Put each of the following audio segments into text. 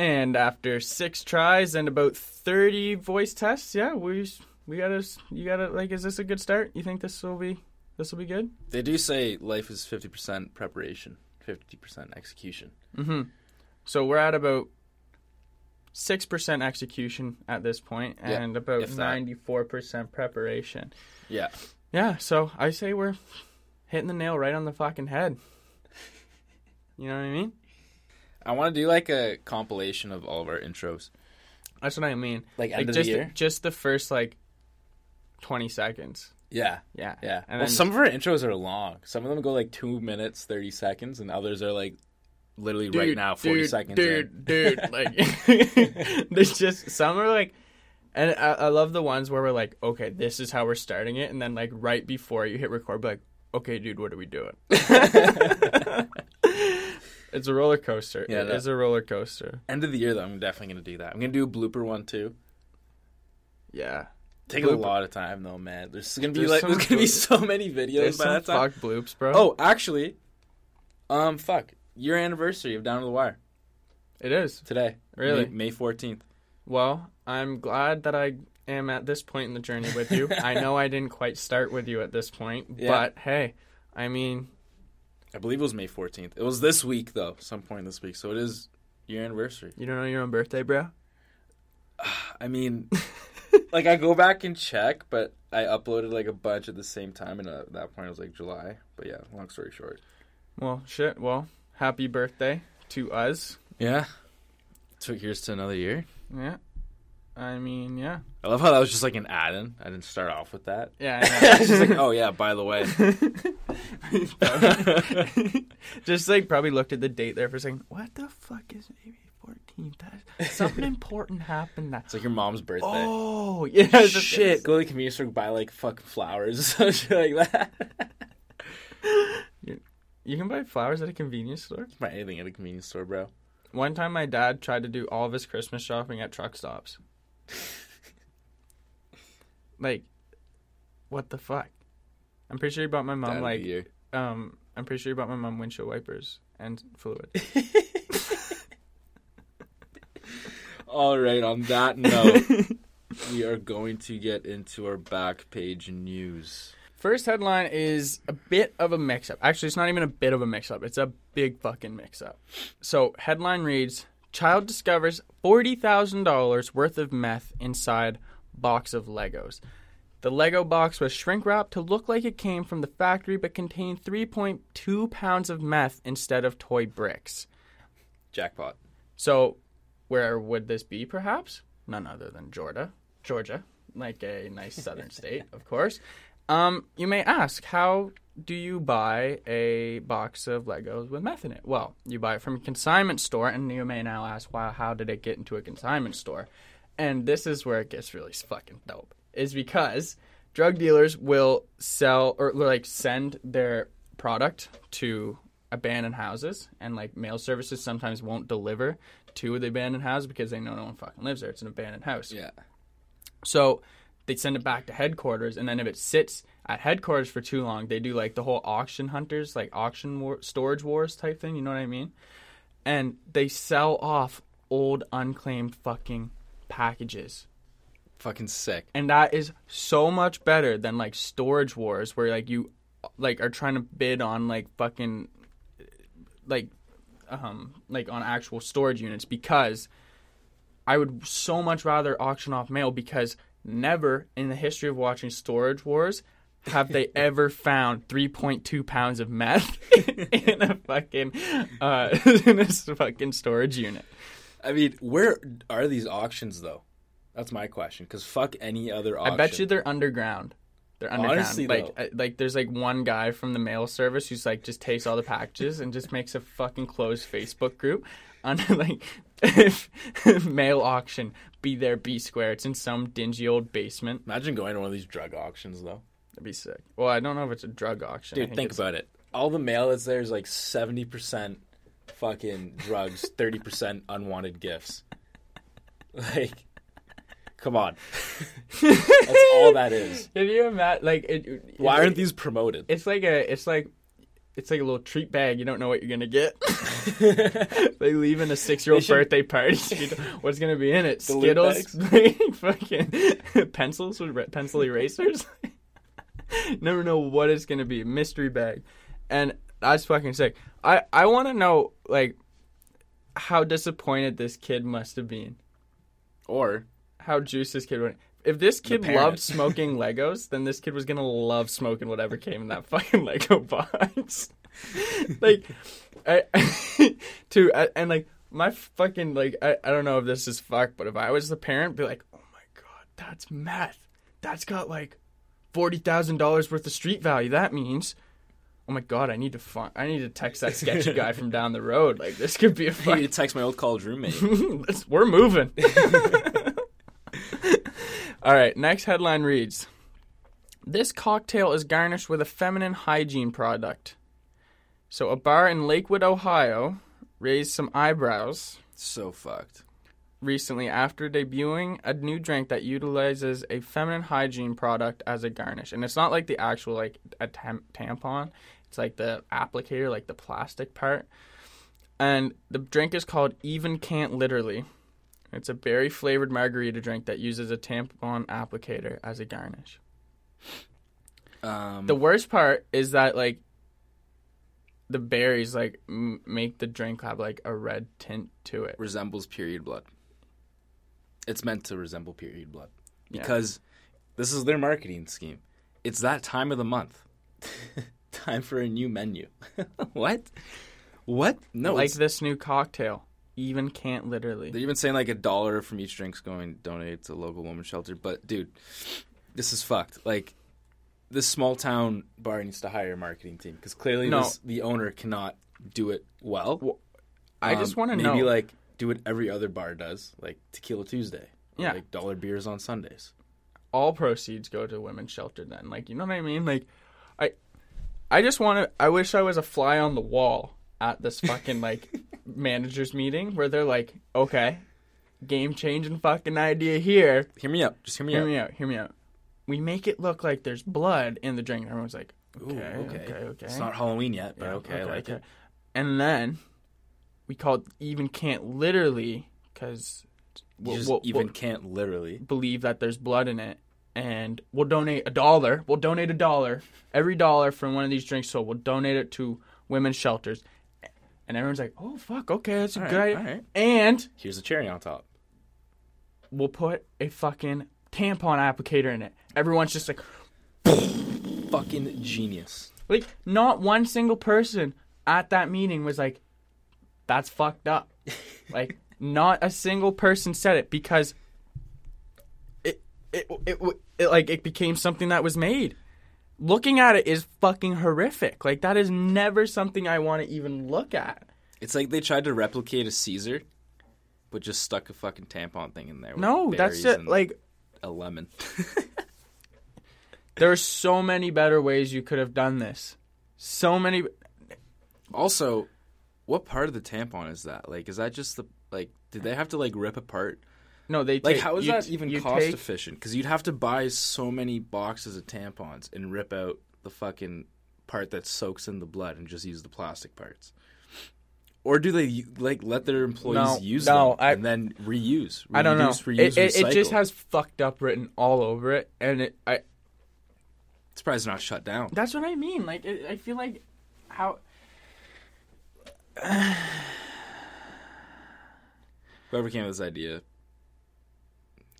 And after six tries and about thirty voice tests, yeah, we we gotta you gotta like, is this a good start? You think this will be this will be good? They do say life is fifty percent preparation, fifty percent execution. Mm-hmm. So we're at about six percent execution at this point, Yeah, and about ninety four percent preparation. Yeah. Yeah, so I say we're hitting the nail right on the fucking head. You know what I mean? I want to do like a compilation of all of our intros. That's what I mean. Like end Like of just the year. just the first like twenty seconds. Yeah. Yeah. Yeah. And well, then some of our intros are long. Some of them go like two minutes, 30 seconds, and others are like literally right now, 40 dude, seconds. Dude, in. dude, like there's just some are like, and I, I love the ones where we're like, okay, this is how we're starting it, and then like right before you hit record, be like, okay, dude, what are we doing? it's a roller coaster. Yeah, it that- is a roller coaster. End of the year, though, I'm definitely going to do that. I'm going to do a blooper one too. Yeah. Take a Blooper- lot of time, though, man. There's going to be There's like, some there's going to be so many videos There's by some that time. fuck bloops, bro. Oh, actually, um, fuck. Your anniversary of Down to the Wire it is. today. Really? May, May 14th. Well, I'm glad that I am at this point in the journey with you. I know I didn't quite start with you at this point, Yeah. but hey, I mean, I believe it was May 14th. It was this week, though, some point this week. So it is your anniversary. you don't know your own birthday, bro? I mean, like I go back and check, but I uploaded like a bunch at the same time, and at that point it was like July. But yeah, long story short. Well, shit. Well, happy birthday to us. Yeah. So here's to another year. Yeah. I mean, yeah. I love how that was just like an add-in. I didn't start off with that. Yeah. It's just like, oh yeah, by the way. Just like probably looked at the date there for a second. What the fuck is May 14th? Something important happened. That. It's like your mom's birthday. Oh, yeah. it's just- Shit, go to the convenience store, buy like fucking flowers or some shit like that. You can buy flowers at a convenience store. buy anything at a convenience store, bro. One time, my dad tried to do all of his Christmas shopping at truck stops. like, what the fuck? I'm pretty sure he bought my mom the like, um, I'm pretty sure he bought my mom windshield wipers and fluid. All right, on that note, we are going to get into our back page news. First headline is a bit of a mix up. Actually, it's not even a bit of a mix up. It's a big fucking mix up. So, headline reads Child discovers $40,000 worth of meth inside box of Legos. The Lego box was shrink wrapped to look like it came from the factory but contained 3.2 pounds of meth instead of toy bricks. Jackpot. So, where would this be, perhaps? None other than Georgia. Georgia, like a nice southern state, of course. Um, you may ask, how do you buy a box of Legos with meth in it? Well, you buy it from a consignment store, and you may now ask, wow, how did it get into a consignment store? And this is where it gets really fucking dope. Is because drug dealers will sell or like send their product to abandoned houses, and like mail services sometimes won't deliver to the abandoned house because they know no one fucking lives there. It's an abandoned house. Yeah. So they send it back to headquarters, and then if it sits at headquarters for too long, they do like the whole auction hunters, like auction war, storage wars type thing. You know what I mean? And they sell off old unclaimed fucking packages. Fucking sick. And that is so much better than like storage wars where like you like are trying to bid on like fucking like um like on actual storage units because I would so much rather auction off mail because never in the history of watching storage wars have they ever found 3.2 pounds of meth in a fucking uh in a fucking storage unit. I mean, where are these auctions though? That's my question. Because fuck any other auction. I bet you they're underground. They're underground. Honestly, like, though. uh, like there's like one guy from the mail service who's like just takes all the packages and just makes a fucking closed Facebook group on like mail auction. Be there, be square. It's in some dingy old basement. Imagine going to one of these drug auctions though. That'd be sick. Well, I don't know if it's a drug auction. I Dude, think it's- about it. All the mail that's there is like seventy percent fucking drugs, thirty percent unwanted gifts. Like, come on. that's all that is. Have you imagine like it? Why aren't these promoted? It's like a. It's like. It's like a little treat bag. You don't know what you're gonna get. they leave in a six year old birthday party. What's gonna be in it? Skittles, fucking pencils with pencil erasers. Never know what it's gonna be. Mystery bag, and that's fucking sick. I I want to know like how disappointed this kid must have been. Or How juiced this kid would. If this kid loved smoking Legos, then this kid was gonna love smoking whatever came in that fucking Lego box. like, I, to I- and like my fucking like I, I don't know if this is fucked, but if I was the parent, be like, oh my god, that's meth. That's got like forty thousand dollars worth of street value. That means. Oh my god! I need to find. I need to text that sketchy guy from down the road. Like this could be a I fucking need to text my old college roommate. We're moving. All right, next headline reads This cocktail is garnished with a feminine hygiene product. So, a bar in Lakewood, Ohio raised some eyebrows so fucked. recently after debuting a new drink that utilizes a feminine hygiene product as a garnish. And it's not like the actual like a tam- tampon. It's like the applicator, like the plastic part. And the drink is called Even Can't Literally. It's a berry flavored margarita drink that uses a tampon applicator as a garnish. Um, The worst part is that like the berries like m- make the drink have like a red tint to it. resembles period blood. It's meant to resemble period blood Yeah. because this is their marketing scheme. It's that time of the month. time for a new menu. what? What? No, like this new cocktail. Even can't literally. they're even saying like a dollar from each drink's going donate to local women's shelter. But dude, this is fucked. Like this small town bar needs to hire a marketing team because clearly No. this, the owner cannot do it well. Well, I just Um, want to know. maybe like do what every other bar does, like Tequila Tuesday. Yeah. like dollar beers on Sundays. all proceeds go to women's shelter. Then, like, you know what I mean? Like, I, I just want to. I wish I was a fly on the wall at this fucking like managers meeting where they're like, okay, game changing fucking idea here. Hear me out. Just hear me Hear out. me out. Hear me out. We make it look like there's blood in the drink. And everyone's like, Ooh, okay, okay, okay. It's not Halloween yet, but Yeah, okay, I like it. And then we called even can't literally because You just even can't literally. believe that there's blood in it and we'll donate a dollar we'll donate a dollar every dollar from one of these drinks so we'll donate it to women's shelters and everyone's like oh fuck okay that's a All good idea all right. and Here's the cherry on top. we'll put a fucking tampon applicator in it everyone's just like Fucking genius. like not one single person at that meeting was like that's fucked up like not a single person said it because it it, it it like it became something that was made looking at it is fucking horrific like that is never something i want to even look at It's like they tried to replicate a Caesar, but just stuck a fucking tampon thing in there. with no that's it like a lemon. there are so many better ways you could have done this so many also, what part of the tampon is that? Like, is that just the like? Did they have to like rip apart? No they Like, take, how is that even cost take- efficient? Because you'd have to buy so many boxes of tampons and rip out the fucking part that soaks in the blood and just use the plastic parts. Or do they like let their employees No, use no, them I- and then reuse? I don't know. Reuse, It, it, it just has fucked up written all over it, and it, I Surprised not shut down. That's what I mean. Like, it, I feel like how Whoever came up with this idea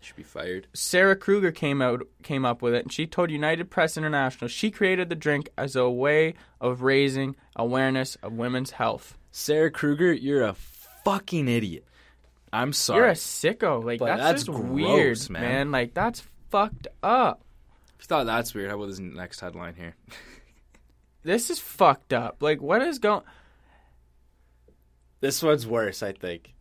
should be fired. Sarah Kruger came out came up with it, and she told United Press International she created the drink as a way of raising awareness of women's health. Sarah Kruger, you're a fucking idiot. I'm sorry. You're a sicko. Like But that's, that's just gross, weird, man. man. Like that's fucked up. If you thought that's weird, how about this next headline here? This is fucked up. Like what is going? This one's worse, I think.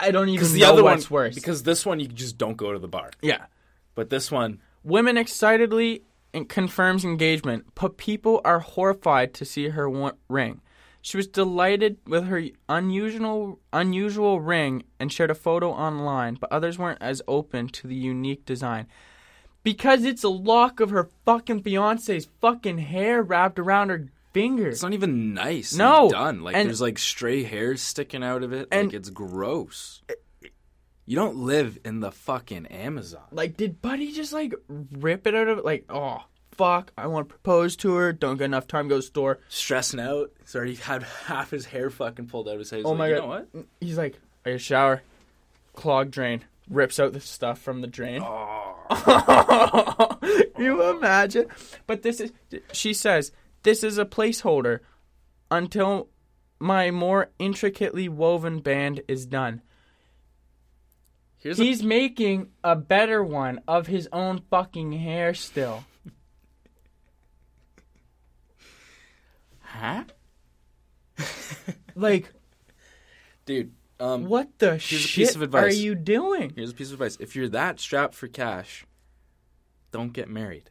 I don't even the know other what's one, worse. because this one you just don't go to the bar. yeah, But this one, Women excitedly confirms engagement, but people are horrified to see her ring. She was delighted with her unusual unusual ring and shared a photo online, but others weren't as open to the unique design. Because it's a lock of her fucking fiance's fucking hair wrapped around her finger. It's not even nice. No, done. Like and- there's like stray hairs sticking out of it. And- like it's gross. You don't live in the fucking Amazon. Like, did Buddy just like rip it out of like? Oh fuck! I want to propose to her. Don't get enough time go to store. Stressing out. He's already had half his hair fucking pulled out of his head. Oh he's Oh like, my you God. know what? He's like, I gotta shower. Clog drain. Rips out the stuff from the drain. Oh. you imagine? But this is. She says this is a placeholder until my more intricately woven band is done. Here's a, He's making a better one of his own fucking hair still. huh? Like, Dude, um, what the a shit piece of are you doing? here's a piece of advice. If you're that strapped for cash, don't get married.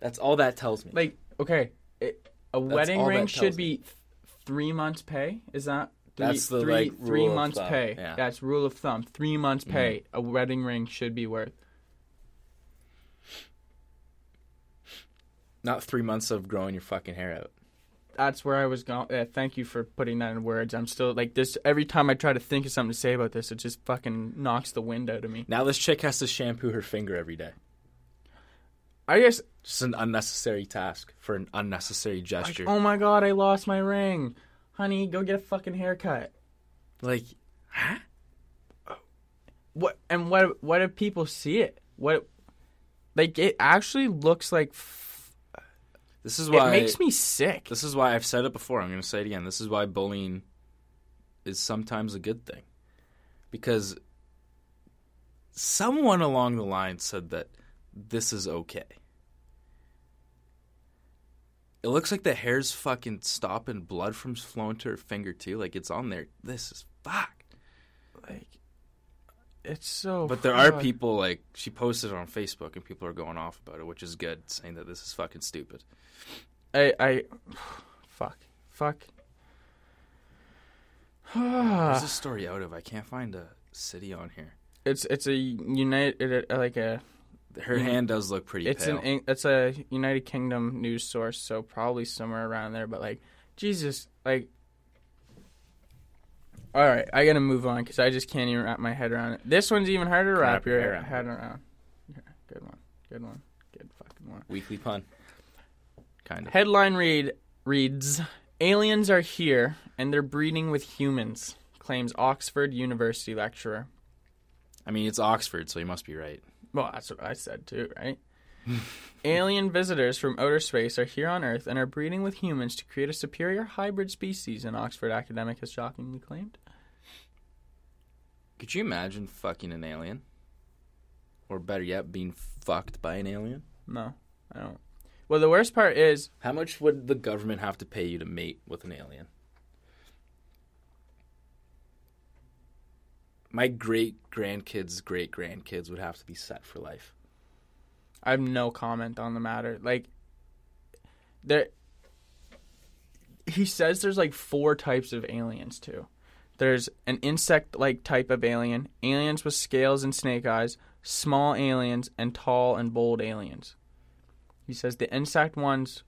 That's all that tells me. Like, okay, it, a wedding all ring that should tells be th- three months' pay. Is that? Three, That's the, three, like, three rule of months' thumb, pay. yeah. Mm-hmm. That's rule of thumb. Three months' pay. A wedding ring should be worth. Not three months of growing your fucking hair out. That's where I was going. Uh, thank you for putting that in words. I'm still like this. Every time I try to think of something to say about this, it just fucking knocks the wind out of me. Now this chick has to shampoo her finger every day. I guess. Just an unnecessary task for an unnecessary Like, gesture. oh my god, I lost my ring, honey. Go get a fucking haircut. Like, huh? What and what? What if people see it? What? Like it actually looks like. F- This is why it makes me sick. This is why I've said it before. I'm going to say it again. This is why bullying is sometimes a good thing. Because someone along the line said that this is okay. It looks like the hair's fucking stopping blood from flowing to her finger too. Like it's on there. This is fuck. Like, it's so. But there are people like she posted it on Facebook and people are going off about it, which is good, saying that this is fucking stupid. I. I. Fuck. Fuck. Where's this story out of? I can't find a city on here. it's it's a united like a Her Mhm. hand does look pretty it's pale. an it's a United Kingdom news source, so probably somewhere around there. But like, Jesus, like, all right, I gotta move on because I just can't even wrap my head around it. This one's even harder to Wrap your around. head around. Yeah, good one, good one, good fucking one. Weekly pun. Kind of. Headline read reads: Aliens are here and they're breeding with humans, claims Oxford University lecturer. I mean, it's Oxford, so you must be right. Well, that's what I said too, right? Alien visitors from outer space are here on Earth and are breeding with humans to create a superior hybrid species, an Oxford academic has shockingly claimed. Could you imagine fucking an alien? Or better yet, being fucked by an alien? No, I don't. Well, the worst part is How much would the government have to pay you to mate with an alien? My great grandkids' great grandkids would have to be set for life. I have no comment on the matter. Like, there. He says there's like four types of aliens too. There's an insect-like type of alien, aliens with scales and snake eyes, small aliens, and tall and bold aliens. He says the insect ones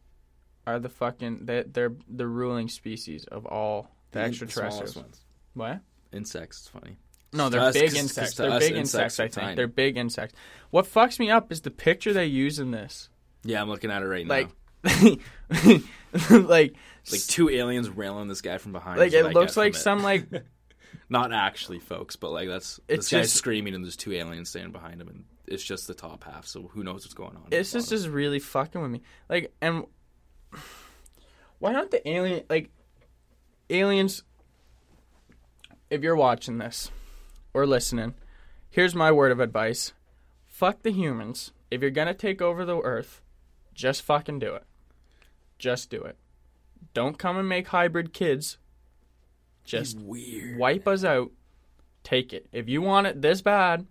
are the fucking they they're the ruling species of all the, smallest extraterrestrials. ones. What? Insects, it's funny. No, they're big insects. They're big insects insects. I think they're big insects. What fucks me up is the picture they use in this. Yeah, I'm looking at it right Like, now. like, Like two aliens railing this guy from behind. like it looks like it. some like Not actually, folks, but like that's It's this guy's just- screaming and there's two aliens standing behind him, and it's just the top half. So who knows what's going on? this is just really fucking with me. Like, and why don't the alien like aliens? If you're watching this or listening, here's my word of advice: fuck the humans. If you're gonna take over the Earth, just fucking do it. Just do it. Don't come and make hybrid kids. Just weird. wipe us out. Take it. If you want it this bad,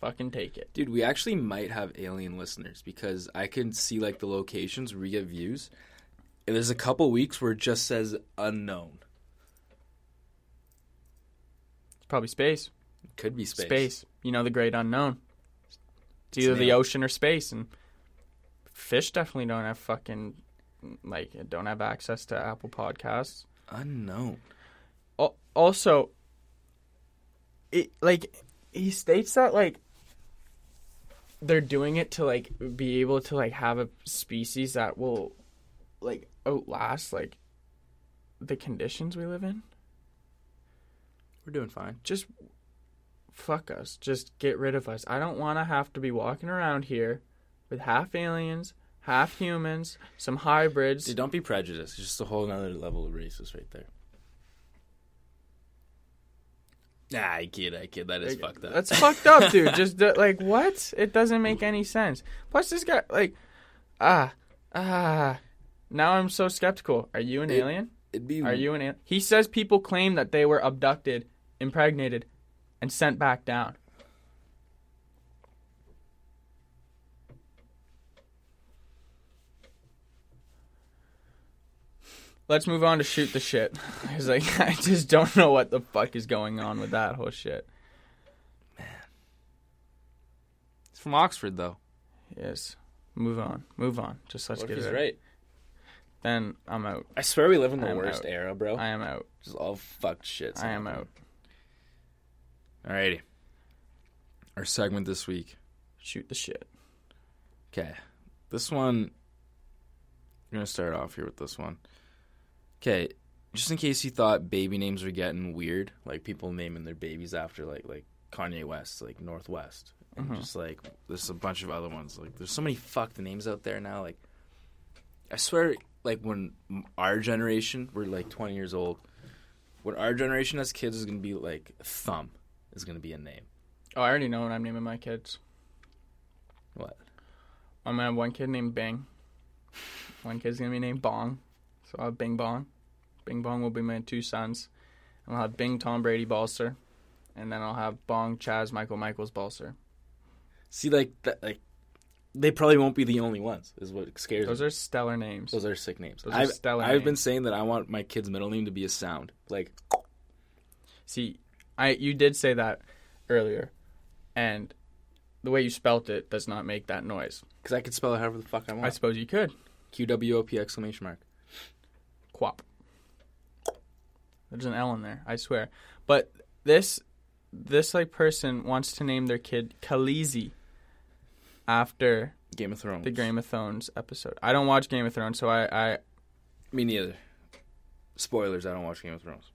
fucking take it. Dude, we actually might have alien listeners because I can see like the locations where we get views. And there's a couple weeks where it just says unknown. It's probably space. Could be space. Space. You know the great unknown. It's either the ocean or space, and fish definitely don't have fucking like don't have access to Apple Podcasts. Unknown. Also, it like he states that like they're doing it to like be able to like have a species that will like outlast like the conditions we live in. We're doing fine. Just fuck us. Just get rid of us. I don't want to have to be walking around here with half aliens, half humans, some hybrids. Dude, don't be prejudiced. It's just a whole other level of racist right there. Nah, I kid, I kid. That is Like, fucked up. That's fucked up, dude. Just uh, like what? It doesn't make any sense. Plus, this guy, like, ah, ah. Now I'm so skeptical. Are you an It- alien? It'd be Are you an alien? He says people claim that they were abducted, impregnated, and sent back down. Let's move on to shoot the shit. Because like I just don't know what the fuck is going on with that whole shit. Man. It's from Oxford, though. Yes. Move on. Move on. Just let's What get if it. right? Then I'm out. I swear we live in the worst out. era, bro. I am out. Just all fucked shit. I am out. Alrighty. Our segment this week. Shoot the shit. Okay. This one. I'm gonna start off here with this one. Okay. Just in case you thought baby names were getting weird, like people naming their babies after like like Kanye West, like Northwest, and Mhm. just like there's a bunch of other ones. Like there's so many fucked names out there now. Like I swear, like when our generation, we're like 20 years old. When our generation as kids is gonna be like Thumb is gonna be a name. Oh, I already know what I'm naming my kids. What? I'm gonna have one kid named Bing. One kid's gonna be named Bong. So I'll have Bing Bong. Bing Bong will be my two sons. And I'll have Bing Tom Brady Balser. And then I'll have Bong Chaz Michael Michaels Balser. See, like that, like they probably won't be the only ones. Is what scares Those me. are stellar names. Those are sick names. Those are I've, stellar I've been saying that I want my kid's middle name to be a sound. Like See, I you did say that earlier, and the way you spelt it does not make that noise. because I could spell it however the fuck I want. I suppose you could. Q W O P exclamation mark. Quap. There's an L in there, I swear. But this this like person wants to name their kid Khaleesi after Game of Thrones. the Game of Thrones episode. I don't watch Game of Thrones, so I, I Me neither. Spoilers. I don't watch Game of Thrones.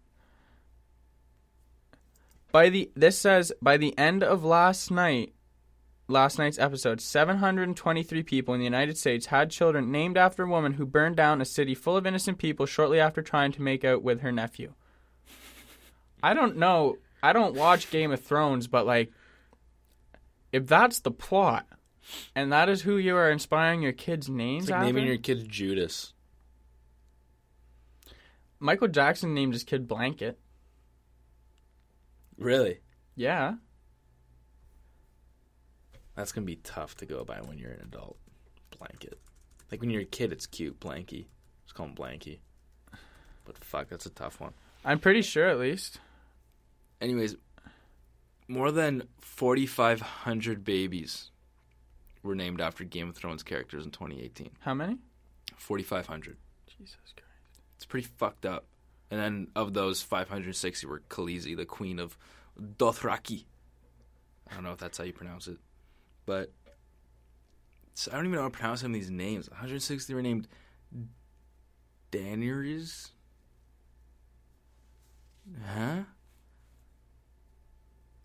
By the this says by the end of last night last night's episode 723 people in the united states had children named after a woman who burned down a city full of innocent people shortly after trying to make out with her nephew. I don't know i don't watch game of thrones but like if that's the plot and that is who you are inspiring your kids names It's like after? naming your kid Judas. michael jackson named his kid blanket Really? yeah That's gonna be tough to go by when you're an adult. Blanket. Like when you're a kid, it's cute. Blanky. Just call him Blanky. But fuck, that's a tough one. i'm pretty sure at least Anyways, more than 4,500 babies were named after Game of Thrones characters in 2018. how many 4,500. jesus christ It's pretty fucked up. And then of those, 560 were Khaleesi, the queen of Dothraki. I don't know if that's how you pronounce it. But so I don't even know how to pronounce some of these names. 160 were named Daenerys? Huh?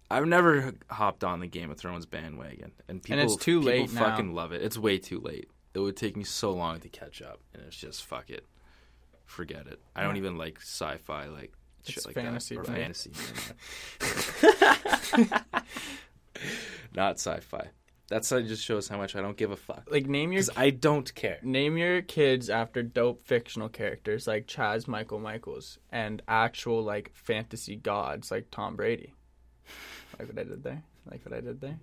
I've never hopped on the Game of Thrones bandwagon, and people it's too people late now. fucking love it. It's way too late. It would take me so long to catch up, and it's just fuck it, forget it. I don't even like sci-fi like shit It's like fantasy, that or right? fantasy. Not sci-fi. That's that just shows how much I don't give a fuck. like name your I don't care. name your kids after dope fictional characters like Chaz Michael Michaels and actual like fantasy gods like Tom Brady. Like what I did there? Like what I did there?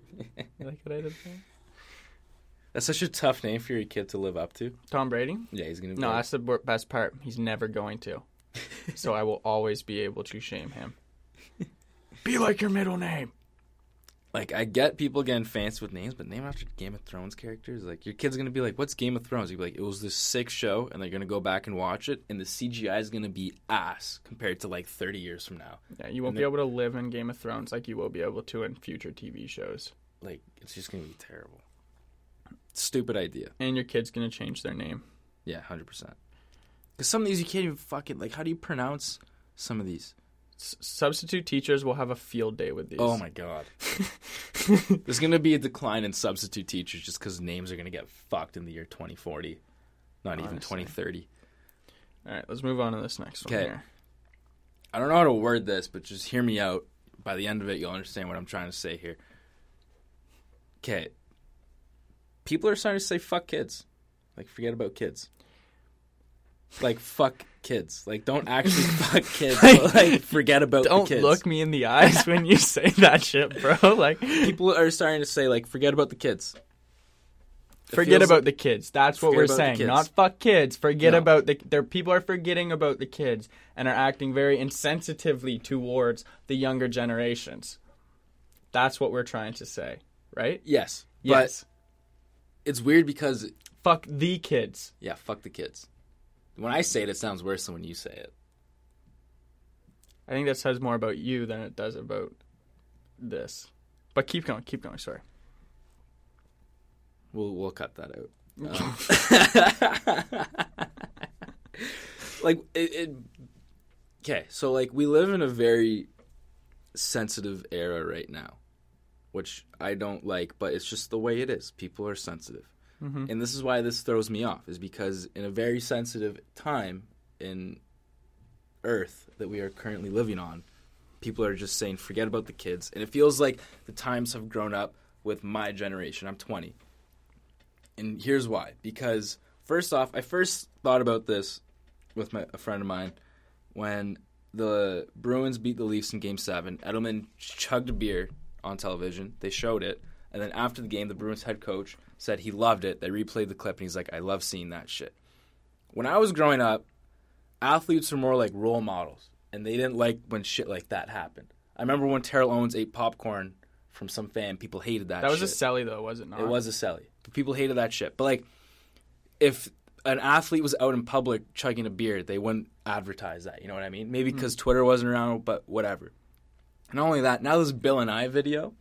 You like what I did there? That's such a tough name for your kid to live up to. Tom Brady? Yeah, he's gonna. Be No, that's the best part. He's never going to. so I will always be able to shame him. Be like your middle name. like I get people getting fancy with names, but name after Game of Thrones characters, like your kid's gonna be like, "What's Game of Thrones?" You'd be like, "It was this sick show," and they're gonna go back and watch it, and the CGI is gonna be ass compared to like 30 years from now. Yeah, you won't And be able to live in Game of Thrones like you will be able to in future TV shows. Like it's just gonna be terrible. Stupid idea. And your kid's gonna change their name. Yeah, hundred percent. Because some of these you can't even fucking like. How do you pronounce some of these? S- substitute teachers will have a field day with these. Oh my god. There's gonna be a decline in substitute teachers just because names are gonna get fucked in the year 2040, not even 2030. All right, let's move on to this next one Okay. I don't know how to word this, but just hear me out. By the end of it, you'll understand what I'm trying to say here. Okay. People are starting to say fuck kids. Like, forget about kids. Like, fuck kids. Like, don't actually fuck kids. but, like, forget about Don't the kids. look me in the eyes when you say that shit, bro. Like, People are starting to say, like, forget about the kids. It forget about the kids. That's what we're saying. Not fuck kids. Forget No. about the. There, people are forgetting about the kids and are acting very insensitively towards the younger generations. That's what we're trying to say, right? Yes. Yes. It's weird because, fuck the kids. yeah, fuck the kids. When I say it, it sounds worse than when you say it. I think that says more about you than it does about this. But keep going. Keep going. Sorry. We'll we'll cut that out. Um, like it, it. Okay, so like we live in a very sensitive era right now, which I don't like, but it's just the way it is. People are sensitive, Mhm. and this is why this throws me off. Is because in a very sensitive time in Earth that we are currently living on, people are just saying forget about the kids, and it feels like the times have grown up with my generation. I'm 20 and here's why. Because first off, I first thought about this with my, a friend of mine when the Bruins beat the Leafs in Game Seven. Edelman chugged a beer on television. They showed it, and then after the game, the Bruins head coach said he loved it. They replayed the clip, and he's like, "I love seeing that shit." When I was growing up, athletes were more like role models, and they didn't like when shit like that happened. I remember when Terrell Owens ate popcorn from some fan. People hated that. Shit. That was a shit. celly though, was it not? It was a celly. People hated that shit. But like, if an athlete was out in public chugging a beer, they wouldn't advertise that. You know what I mean? Maybe Hmm. because Twitter wasn't around, but whatever. Not only that, now this Bill Nye video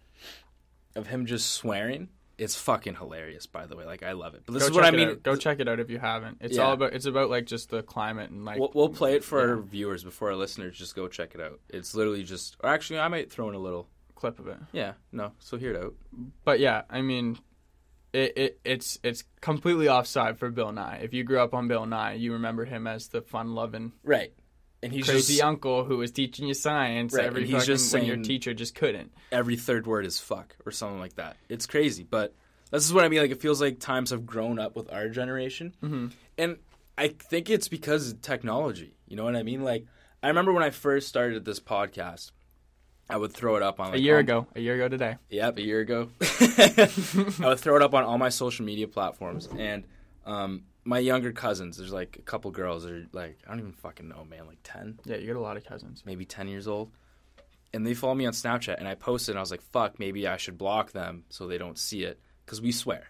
of him just swearing. It's fucking hilarious, by the way. Like I love it. But this Go is what I mean. out. Go check it out if you haven't. It's Yeah. all about. It's about like just the climate and like. We'll, we'll play it for our viewers before our listeners. Just go check it out. It's literally just. Or actually, I might throw in a little. clip of it. Yeah, no. So hear it out. But yeah, I mean, it, it it's it's completely offside for Bill Nye. If you grew up on Bill Nye, you remember him as the fun-loving, Right. And he's crazy just uncle who was teaching you science Right, every he's just when your saying- teacher just couldn't. every third word is fuck or something like that. It's crazy, but this is what I mean. Like it feels like times have grown up with our generation, Mm-hmm. and I think it's because of technology. You know what I mean? Like I remember when I first started this podcast, I would throw it up on like, a year all- ago, a year ago today. Yep, a year ago. I would throw it up on all my social media platforms, and um, my younger cousins. There's like a couple girls that are like I don't even fucking know, man. Like ten, Yeah, you got a lot of cousins. maybe 10 years old. And they follow me on Snapchat, and I posted, and I was like, fuck, maybe I should block them so they don't see it. Because we swear.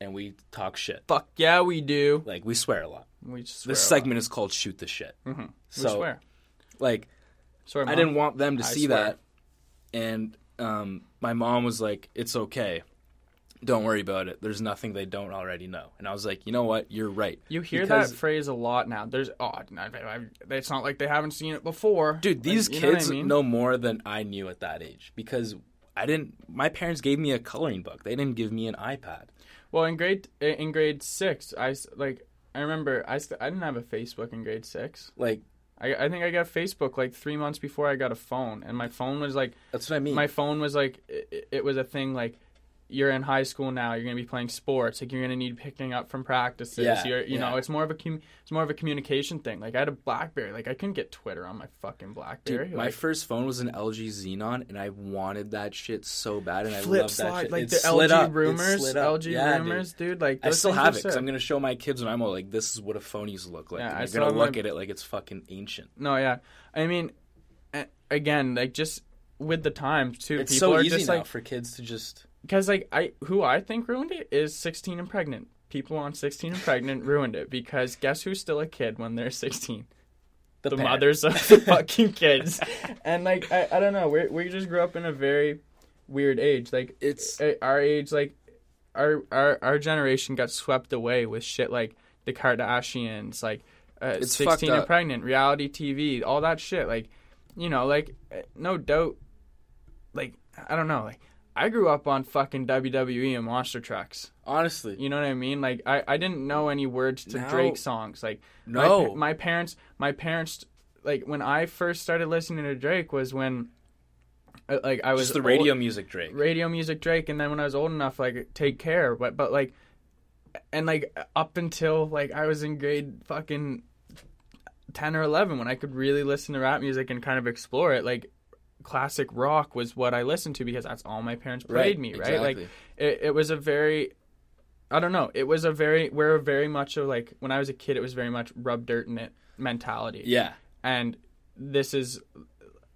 And we talk shit. Fuck yeah, we do. Like, we swear a lot. We swear This a lot. segment is called Shoot the Shit. Mm-hmm. We So, swear. like, Swear, I didn't want them to I see swear. that. And um, my mom was like, it's okay. Don't worry about it. There's nothing they don't already know. And I was like, you know what? You're right. You hear Because- that phrase a lot now. There's oh, I- I- it's not like they haven't seen it before, Dude, Like, these you know I kids mean? know more than I knew at that age because I didn't. My parents gave me a coloring book. They didn't give me an iPad. Well, in grade in grade six, I, like I remember I st- I didn't have a Facebook in grade six. Like I I think I got Facebook like three months before I got a phone, and my phone was like that's what I mean. my phone was like it, it was a thing like. You're in high school now. You're gonna be playing sports. Like you're gonna need picking up from practices. Yeah, you're, you yeah. know, it's more of a com- it's more of a communication thing. Like I had a BlackBerry. Like I couldn't get Twitter on my fucking BlackBerry. Dude, my first phone was an LG Xenon, and I wanted that shit so bad, and I love that shit. like It the LG up. Rumors. LG Yeah, dude. rumors, dude. Like I still have it because. I'm gonna show my kids when I'm old. Like this is what a phone used to look like. Yeah, and I they're gonna my- look at it like it's fucking ancient. No, yeah. I mean, again, like just with the times too. It's people so are easy just now like for kids to just. Because like I who I think ruined it is 16 and pregnant. People on 16 and pregnant ruined it because guess who's still a kid when they're 16? The, parent. mothers of the fucking kids. and like I, I don't know, we we just grew up in a very weird age. Like It's our age like our our our generation got swept away with shit like the Kardashians, like uh, It's 16 and pregnant, reality TV, all that shit. Like, you know, like uh, no doubt like I don't know, like I grew up on fucking WWE and monster trucks. honestly You know what I mean? Like I, I didn't know any words to Now- Drake songs. Like no. pa- my parents my parents like when I first started listening to Drake was when uh, like I was just the old- radio music, Drake. radio music Drake and then when I was old enough like take care but but like and like up until like I was in grade fucking 10 or 11 when I could really listen to rap music and kind of explore it like classic rock was what I listened to because that's all my parents played me right like it, it was a very I don't know it was a very we're very much of like when I was a kid it was very much rub dirt in it mentality yeah, and this is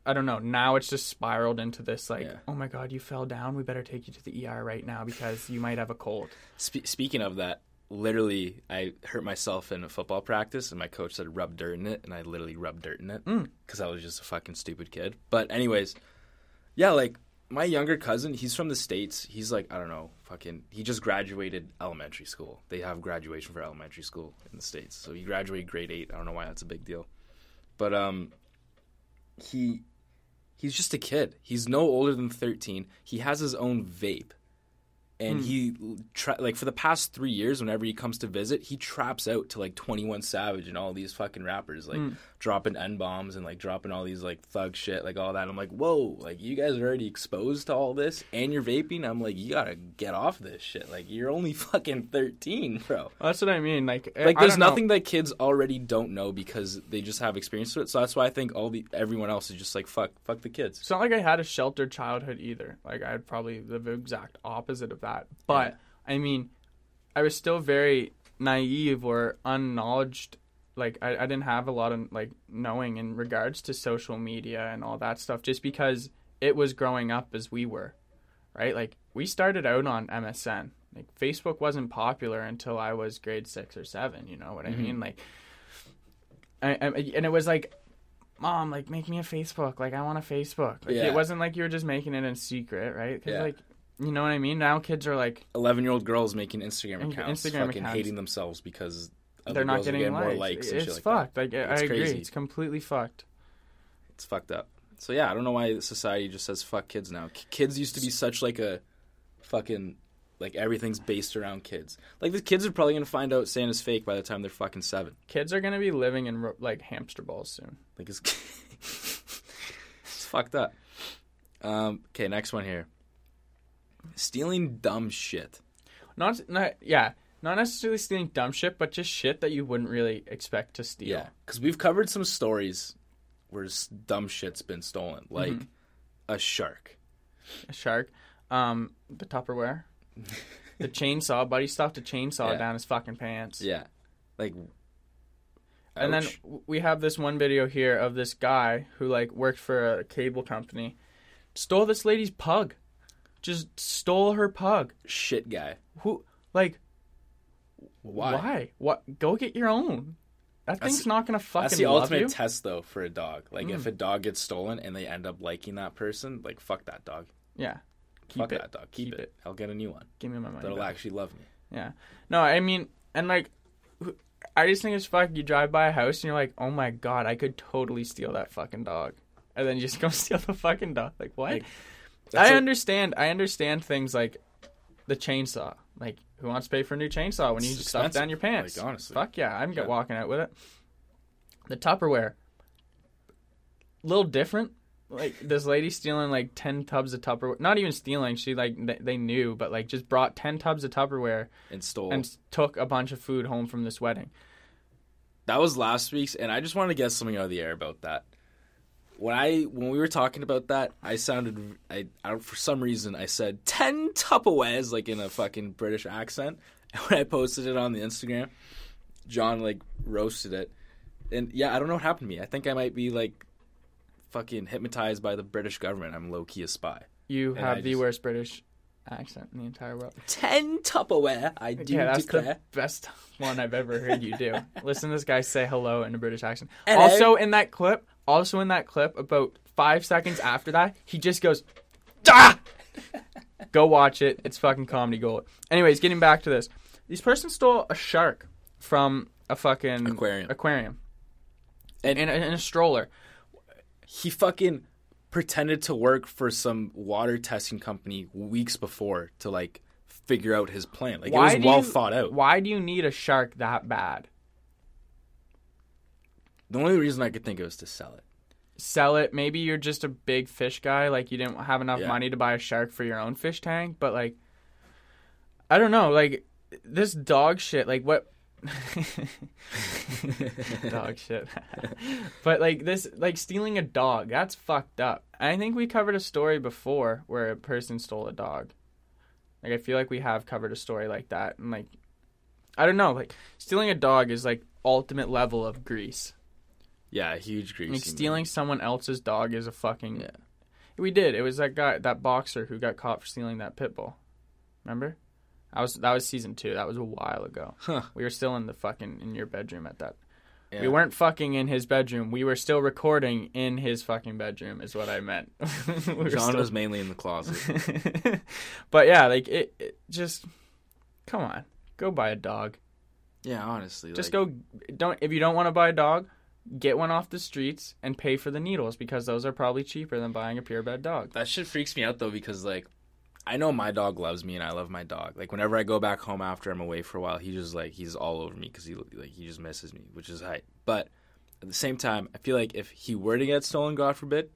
I don't know. Now it's just spiraled into this like, Yeah. oh my god, you fell down. We better take you to the ER right now because you might have a cold. Spe- speaking of that, literally, I hurt myself in a football practice, and my coach said rub dirt in it, and I literally rubbed dirt in it because I was just a fucking stupid kid. But anyways, yeah, like my younger cousin, he's from the states. He's like I don't know, fucking. He just graduated elementary school. They have graduation for elementary school in the states, so he graduated grade eight. I don't know why that's a big deal, but um, he he's just a kid. He's no older than 13. He has his own vape. And hmm. he tra- like for the past 3 years whenever he comes to visit, he traps out to like 21 Savage and all these fucking rappers like hmm. dropping N bombs and like dropping all these like thug shit like all that. I'm like, "Whoa, like you guys are already exposed to all this and you're vaping." I'm like, "You got to get off this shit. Like you're only fucking 13, bro." That's what I mean. Like, Like there's don't know. nothing that kids already don't know because they just have experience with it. So that's why I think all the everyone else is just like fuck fuck the kids. It's not like I had a sheltered childhood either. Like I had probably the exact opposite of that. But I mean, I was still very naive or unknowledged. Like I, I didn't have a lot of like knowing in regards to social media and all that stuff, just because it was growing up as we were, right? Like we started out on MSN. Like Facebook wasn't popular until I was grade six or seven. You know what I mm-hmm. mean? Like, I, I, and it was like mom, like make me a Facebook. Like I want a Facebook. Like Yeah. it wasn't like you were just making it in secret, right? 'Cause, Yeah. like you know what I mean. Now kids are like 11 year old girls making Instagram accounts, Instagram fucking accounts. hating themselves because other they're not girls are getting more likes. likes and it's shit like fucked. that. Like I It's I agree. It's completely fucked. It's fucked up. So yeah, I don't know why society just says fuck kids now. Kids used to be such like a fucking like everything's based around kids. Like the kids are probably gonna find out Santa's fake by the time they're fucking seven. Kids are gonna be living in ro- like hamster balls soon. Like it's it's fucked up. Um, okay, next one here. Stealing dumb shit. Not not yeah. Not necessarily stealing dumb shit, but just shit that you wouldn't really expect to steal. Yeah, because we've covered some stories where dumb shit's been stolen, like Mm-hmm. a shark. A shark. Um, the Tupperware. the chainsaw. Buddy stuffed a chainsaw Yeah. down his fucking pants. Yeah, like. And then ouch. we have this one video here of this guy who like worked for a cable company, stole this lady's pug, just stole her pug. shit guy. Who like Why? why? What? Go get your own. That That's- thing's not gonna fucking That's the ultimate you. Mm. test, though, for a dog. Like, if a dog gets stolen and they end up liking that person, like, fuck that dog. yeah, keep fuck it. that dog. Keep, Keep it. it. I'll get a new one. Give me my money. That'll back. actually love me. Yeah. No, I mean, and like, I just think it's fuck. You drive by a house and you're like, oh my god, I could totally steal that fucking dog, and then you just go steal the fucking dog. Like what? Like, That's I understand. I understand things like the chainsaw. Like, who wants to pay for a new chainsaw when you just stuff down your pants? like, honestly. fuck yeah, I'm Yeah. walking out with it. The Tupperware, little different. Like this lady stealing like ten tubs of Tupperware. Not even stealing. She like they, they knew, but like just brought ten tubs of Tupperware And stole. and took a bunch of food home from this wedding. that was last week's, and I just wanted to get something out of the air about that. When I when we were talking about that, I sounded I, I for some reason I said ten Tupperwares like in a fucking British accent. And when I posted it on the Instagram, John like roasted it, and yeah, I don't know what happened to me. I think I might be like fucking hypnotized by the British government. I'm low key a spy. You And have I the just- worst British accent in the entire world. Ten Tupperware, I do yeah, that's declare. the best one I've ever heard you do. Listen to this guy say hello in a British accent. Hello. Also in that clip, also in that clip, about five seconds after that, he just goes, "Ah!" Go watch it. It's fucking comedy gold. Anyways, getting back to this, these person stole a shark from a fucking Aquarium. aquarium, And- in, a, in a stroller. He fucking pretended to work for some water testing company weeks before to like figure out his plan. Like it was well you- thought out. Why do you need a shark that bad? The only reason I could think of is to sell it. sell it. Maybe you're just a big fish guy, like you didn't have enough Yeah. money to buy a shark for your own fish tank, but like I don't know, like this dog shit, like what dog shit. but like this like stealing a dog, that's fucked up. I think we covered a story before where a person stole a dog. Like I feel like we have covered a story like that and like I don't know, like stealing a dog is like ultimate level of grease. Yeah, a huge greasy. Like stealing someone else's dog is a fucking. Yeah. We did. It was that guy, that boxer who got caught for stealing that pit bull. Remember? I was that was season two. That was a while ago. Huh. We were still in the fucking in your bedroom at that. Yeah. We weren't fucking in his bedroom. We were still recording in his fucking bedroom. Is what I meant. We John still- was mainly in the closet. but yeah, like it, it. Just come on, go buy a dog. yeah, honestly. Just like, go. Don't if you don't want to buy a dog, get one off the streets and pay for the needles because those are probably cheaper than buying a purebred dog. That shit freaks me out though because like I know my dog loves me and I love my dog. Like whenever I go back home after I'm away for a while, he just like he's all over me because he like he just misses me, which is hype. But at the same time, I feel like if he were to get stolen, God forbid,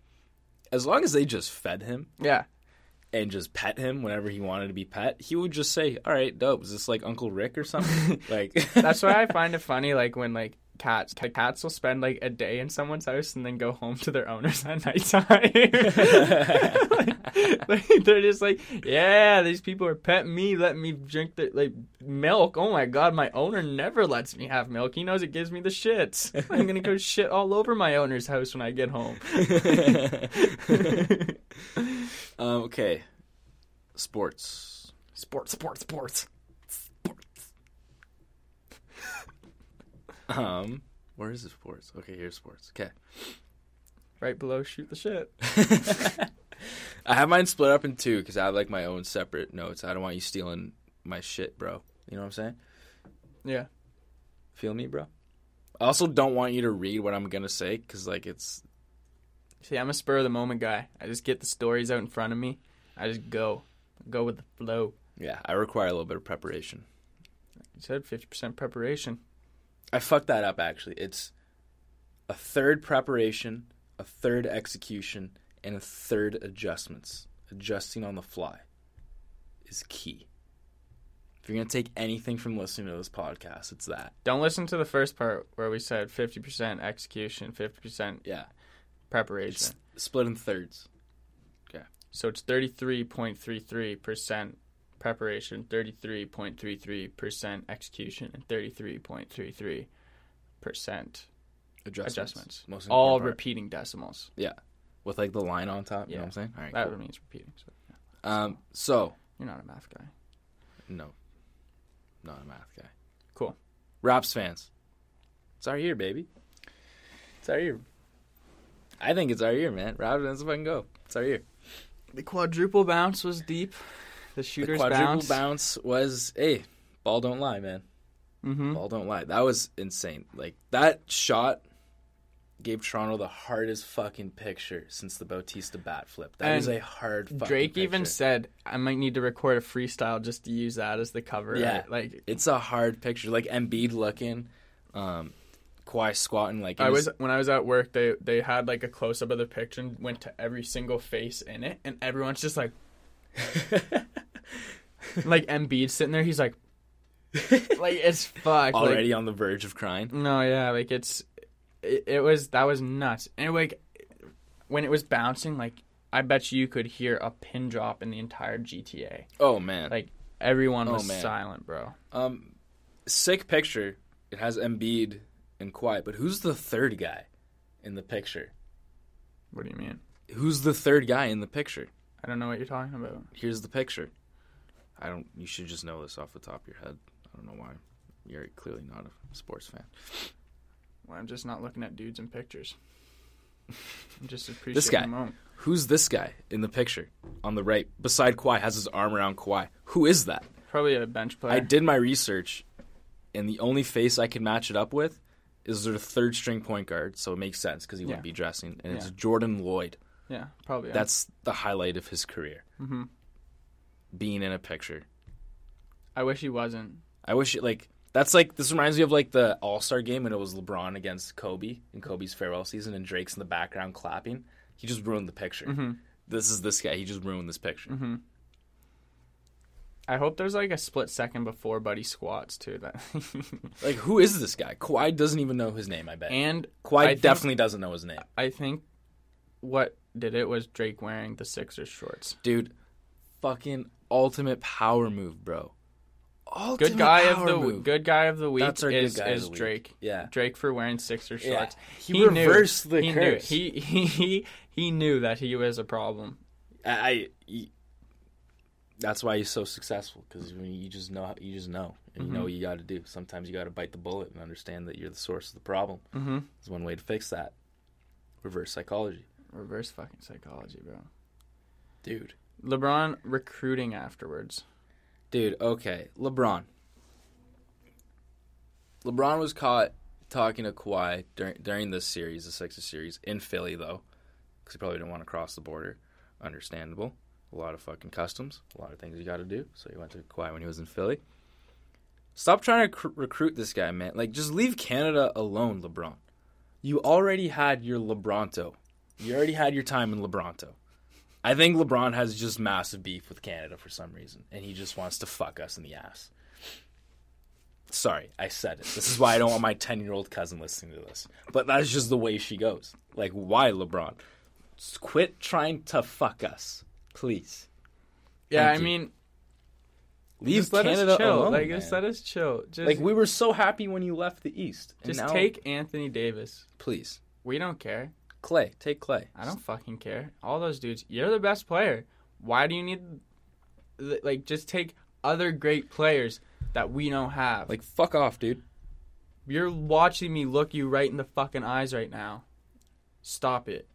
as long as they just fed him Yeah, and just pet him whenever he wanted to be pet, he would just say, "All right, dope. Is this like Uncle Rick or something?" like that's why I find it funny. Like when like cats, cats will spend like a day in someone's house and then go home to their owners at nighttime. like, like, they're just like, yeah, these people are petting me, letting me drink the like milk. Oh my god, my owner never lets me have milk. He knows it gives me the shits. I'm gonna go shit all over my owner's house when I get home. um, okay, sports. sports, sports, sports. Um, where is the sports? Okay, here's sports. Okay. Right below, shoot the shit. I have mine split up in two because I have like my own separate notes. I don't want you stealing my shit, bro. You know what I'm saying? Yeah. Feel me, bro? I also don't want you to read what I'm gonna say because like it's See, I'm a spur of the moment guy. I just get the stories out in front of me. I just go, go with the flow. yeah. I require a little bit of preparation. Like You said 50% preparation. I fucked that up actually. It's a third preparation, a third execution, and a third adjustments. Adjusting on the fly is key. If you're gonna take anything from listening to this podcast, it's that. Don't listen to the first part where we said 50% execution, 50% Yeah. preparation. It's split in thirds. Okay. So it's 33.33% preparation, 33.33% execution, and 33.33% Adjustments. adjustments. Most All part. repeating decimals. Yeah. With like the line on top. You Yeah. know what I'm saying? All right. That cool. means repeating. So Um. So you're not a math guy. no, not a math guy. Cool. Raps fans, it's our year, baby. It's our year. I think it's our year, man. Raps fans, can go. It's our year. The quadruple bounce was deep. The The quadruple bounce. bounce. was hey, ball don't lie, man. Mm-hmm. Ball don't lie. That was insane. Like that shot gave Toronto the hardest fucking picture since the Bautista bat flip. That And a hard. Fucking Drake even picture. said, "I might need to record a freestyle just to use that as the cover." Yeah. art." like It's a hard picture. Like Embiid looking, um, Kawhi squatting. Like I was when I was at work. They they had like a close up of the picture and went to every single face in it, and everyone's just like, like Embiid sitting there. He's like, like it's fucked. like- already on the verge of crying. no, yeah, like it's it, it was that was nuts. And like when it was bouncing, like I bet you could hear a pin drop in the entire GTA. Oh man. Like everyone Oh, was man. silent, bro. um, sick picture. It has Embiid and Quiet, but who's the third guy in the picture? What do you mean? Who's the third guy in the picture? I don't know what you're talking about. Here's the picture. I don't. You should just know this off the top of your head. I don't know why. You're clearly not a sports fan. Well, I'm just not looking at dudes in pictures. I'm just appreciating guy. the moment. Who's this guy in the picture on the right beside Kawhi? Has his arm around Kawhi. Who is that? Probably a bench player. I did my research, and the only face I can match it up with is their third string point guard. So it makes sense because he Yeah. wouldn't be dressing, and it's Yeah. Jordan Loyd. Yeah, probably. That's the highlight of his career. Mhm. Being in a picture. I wish he wasn't. I wish it like that's like this reminds me of like the All Star game when it was LeBron against Kobe in Kobe's farewell season and Drake's in the background clapping. He just ruined the picture. Mhm. This is this guy. He just ruined this picture. Mhm. I hope there's like a split second before Buddy squats too. That Like who is this guy? Kawhi doesn't even know his name. I bet. and Kawhi I think- definitely doesn't know his name. I think what did it was Drake wearing the Sixers shorts. Dude, fucking ultimate power move, bro. Ultimate Good guy of the move. good guy of the week That's our good is, of is the week. Drake. Yeah. Drake for wearing Sixer Yeah. shorts. He reversed the he curse. Knew, he, he he he knew that he was a problem. I, I he- that's why he's so successful because you just know you just know and you know what you got to do. Sometimes you got to bite the bullet and understand that you're the source of the problem. Mm-hmm. There's one way to fix that. Reverse psychology, Reverse fucking psychology, bro. dude. LeBron recruiting afterwards. Dude, okay, LeBron. LeBron was caught talking to Kawhi during during this series, the Sixers series, in Philly though, because he probably didn't want to cross the border. Understandable. A lot of fucking customs, a lot of things you got to do. So he went to Kawhi when he was in Philly. Stop trying to cr- recruit this guy, man. Like, just leave Canada alone, LeBron. You already had your LeBronto. You already had your time in LeBronto. I think LeBron has just massive beef with Canada for some reason, and he just wants to fuck us in the ass. Sorry, I said it. This is why I don't want my 10 year old cousin listening to this. But that's just the way she goes. Like, why, LeBron? Just quit trying to fuck us, please. Yeah, Thank I you. mean, Leave let Canada us chill. alone. like, man. just let us chill. Just, like, we were so happy when you left the East. and just now- take Anthony Davis. Please. We don't care. Clay. Take Clay. I don't fucking care. All those dudes. You're the best player. Why do you need, like, just take other great players that we don't have? Like, fuck off, dude. You're watching me look you right in the fucking eyes right now. Stop it.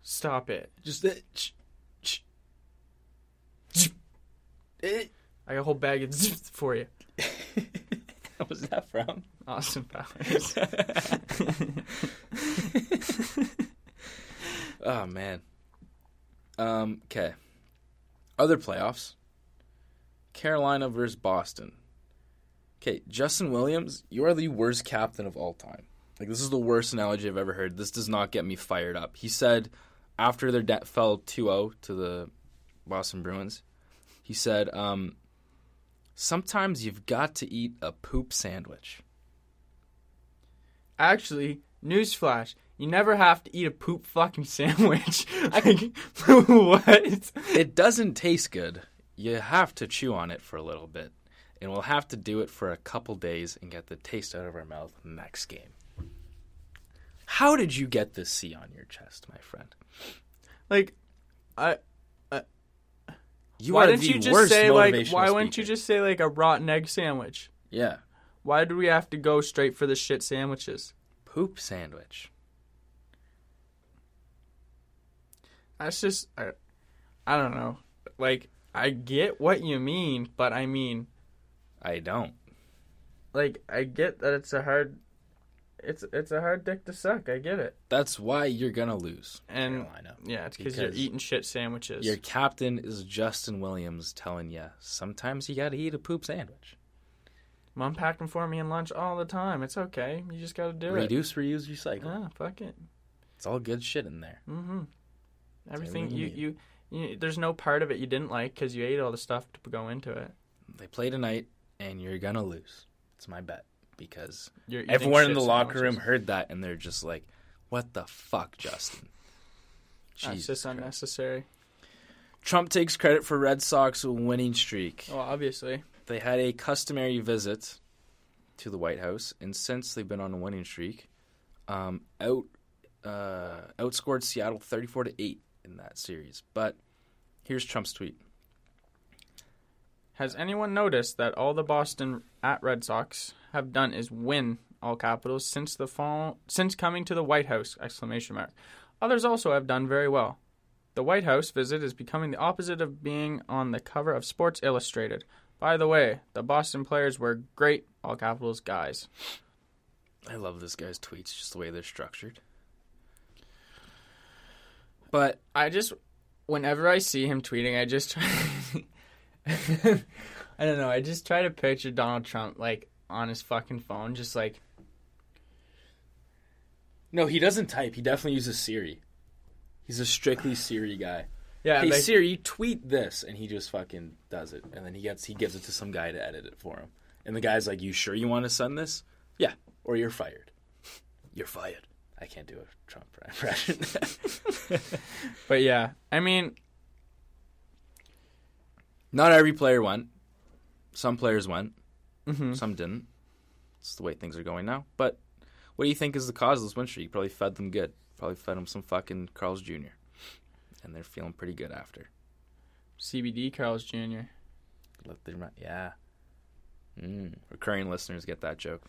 Stop it. Just. Ch- eh. I got a whole bag of for you. what was that from? Austin Powers. oh man. Um. Okay. Other playoffs. Carolina versus Boston. Okay, Justin Williams, you are the worst captain of all time. Like this is the worst analogy I've ever heard. This does not get me fired up. He said after their de- fell 2-0 to the Boston Bruins, he said, um, "Sometimes you've got to eat a poop sandwich." Actually, newsflash. You never have to eat a poop fucking sandwich. Like, what? it doesn't taste good. You have to chew on it for a little bit. And we'll have to do it for a couple days and get the taste out of our mouth next game. How did you get this C on your chest, my friend? Like, I. You why didn't you just say like? Why wouldn't you just say like a rotten egg sandwich? Yeah. Why do we have to go straight for the shit sandwiches? Poop sandwich. That's just I, I don't know. Like I get what you mean, but I mean, I don't. like I get that it's a hard, it's it's a hard dick to suck. I get it, That's why you're gonna lose. and Carolina. yeah, it's because you're eating shit sandwiches. Your captain is Justin Williams telling you sometimes you gotta eat a poop sandwich. Mom packed them for me in lunch all the time. It's okay. You just got to do it. Reduce, reuse, recycle. Ah, fuck it. It's all good shit in there. Mm-hmm. Everything you, you you you there's no part of it you didn't like because you ate all the stuff to go into it. They play tonight, and you're gonna lose. It's my bet because eating everyone in the locker room heard that, and they're just like, "What the fuck, Justin?" That's Jesus just Christ. unnecessary. Trump takes credit for Red Sox winning streak. Well, obviously. They had a customary visit to the White House, and since they've been on a winning streak, um, out uh, outscored Seattle 34 to 8 in that series. But here's Trump's tweet. Has anyone noticed that all the Boston at Red Sox have done is win all capitals since the fall since coming to the White House exclamation mark. Others also have done very well. The White House visit is becoming the opposite of being on the cover of Sports Illustrated. By the way, the Boston players were great all capitals guys. I love this guy's tweets, just the way they're structured. But I just whenever I see him tweeting, I just try I don't know, I just try to picture Donald Trump like on his fucking phone just like no, he doesn't type. He definitely uses Siri. He's a strictly Siri guy. yeah, hey like, Siri, tweet this, and he just fucking does it, and then he gets he gives it to some guy to edit it for him, and the guy's like, "You sure you want to send this? Yeah, or you're fired. You're fired. I can't do a Trump impression. but yeah, I mean, Not every player went. Some players went. mhm. Some didn't. It's the way things are going now. But what do you think is the cause of this win streak? You probably fed them good. Probably fed them some fucking Carl's Jr. And they're feeling pretty good after. CBD Carl's Jr. Let them, yeah. Mm. Recurring listeners get that joke.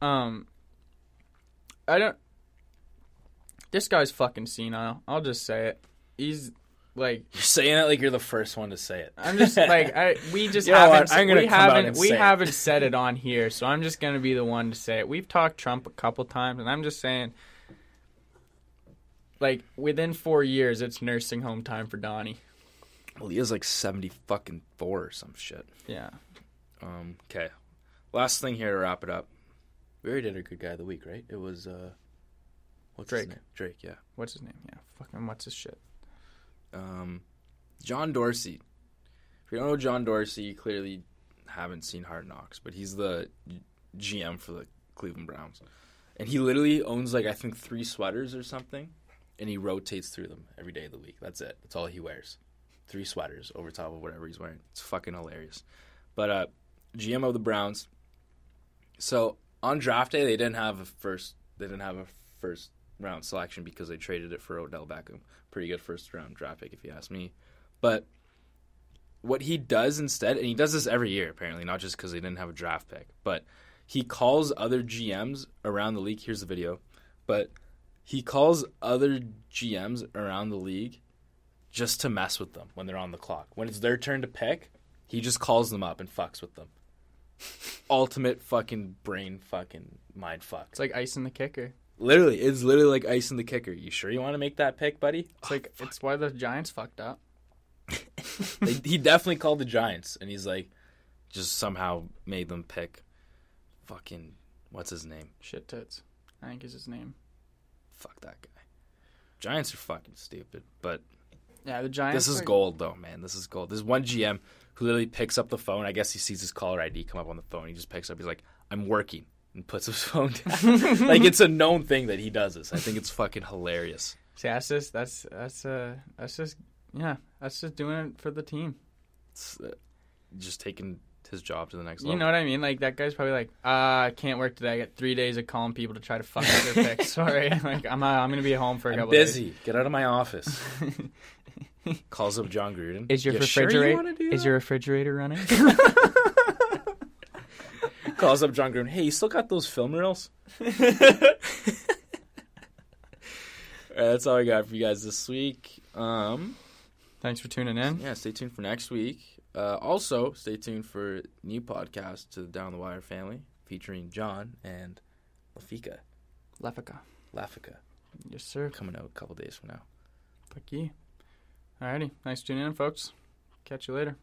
Um, I don't. This guy's fucking senile. I'll just say it. He's like You're saying it like you're the first one to say it. I'm just like I. We just You know haven't. what? I'm gonna we haven't. We say it. haven't said it on here, so I'm just gonna be the one to say it. We've talked Trump a couple times, and I'm just saying. Like within four years, it's nursing home time for Donnie. Well, he is like 70 fucking four or some shit. Yeah. Um, okay. Last thing here to wrap it up. We already did a good guy of the week, right? It was, uh, what's Drake. Drake, yeah. What's his name? Yeah. Fucking what's his shit? Um, John Dorsey. If you don't know John Dorsey, you clearly haven't seen Hard Knocks, but he's the GM for the Cleveland Browns. And he literally owns like I think three sweaters or something, and he rotates through them every day of the week. That's it. That's all he wears. Three sweaters over top of whatever he's wearing. It's fucking hilarious. But uh, GM of the Browns. So on draft day, they didn't have a first. They didn't have a first round selection because they traded it for Odell Beckham. Pretty good first round draft pick, if you ask me. But what he does instead, and he does this every year apparently, not just because they didn't have a draft pick, but he calls other GMs around the league. Here's the video, but he calls other GMs around the league just to mess with them when they're on the clock. When it's their turn to pick, he just calls them up and fucks with them. Ultimate fucking brain fucking mind fuck. It's like icing the kicker. Literally, it's literally like icing the kicker. You sure you want to make that pick, buddy? It's oh, like it's why the Giants fucked up. They- he definitely called the Giants, and he's like, just somehow made them pick fucking what's his name? Shit tits. I think is his name. Fuck that guy. Giants are fucking stupid, but Yeah, the Giants. this is are- gold though, man. This is gold. There's one GM who literally picks up the phone. I guess he sees his caller ID come up on the phone. He just picks up. He's like, "I'm working," and puts his phone down. like it's a known thing that he does this. I think it's fucking hilarious. See, that's just that's that's uh that's just yeah that's just doing it for the team. It's uh, just taking his job to the next level. You know what I mean? Like that guy's probably like, uh, I can't work today. I got three days of calling people to try to fuck up their picks. Sorry, like I'm uh, I'm gonna be home for a I'm couple busy. Get out of my office. Calls up Jon Gruden. Is your "You sure you refrigerator is your refrigerator running? Calls up Jon Gruden. Hey, you still got those film reels? all right, that's all I got for you guys this week. Um, Thanks for tuning in. yeah, stay tuned for next week. Uh, also, stay tuned for new podcast to the Down the Wire family featuring John and Lafika Lafika. Lafika Yes, sir. coming out a couple days from now. Fuck you. Alrighty. Nice tuning in, folks. Catch you later.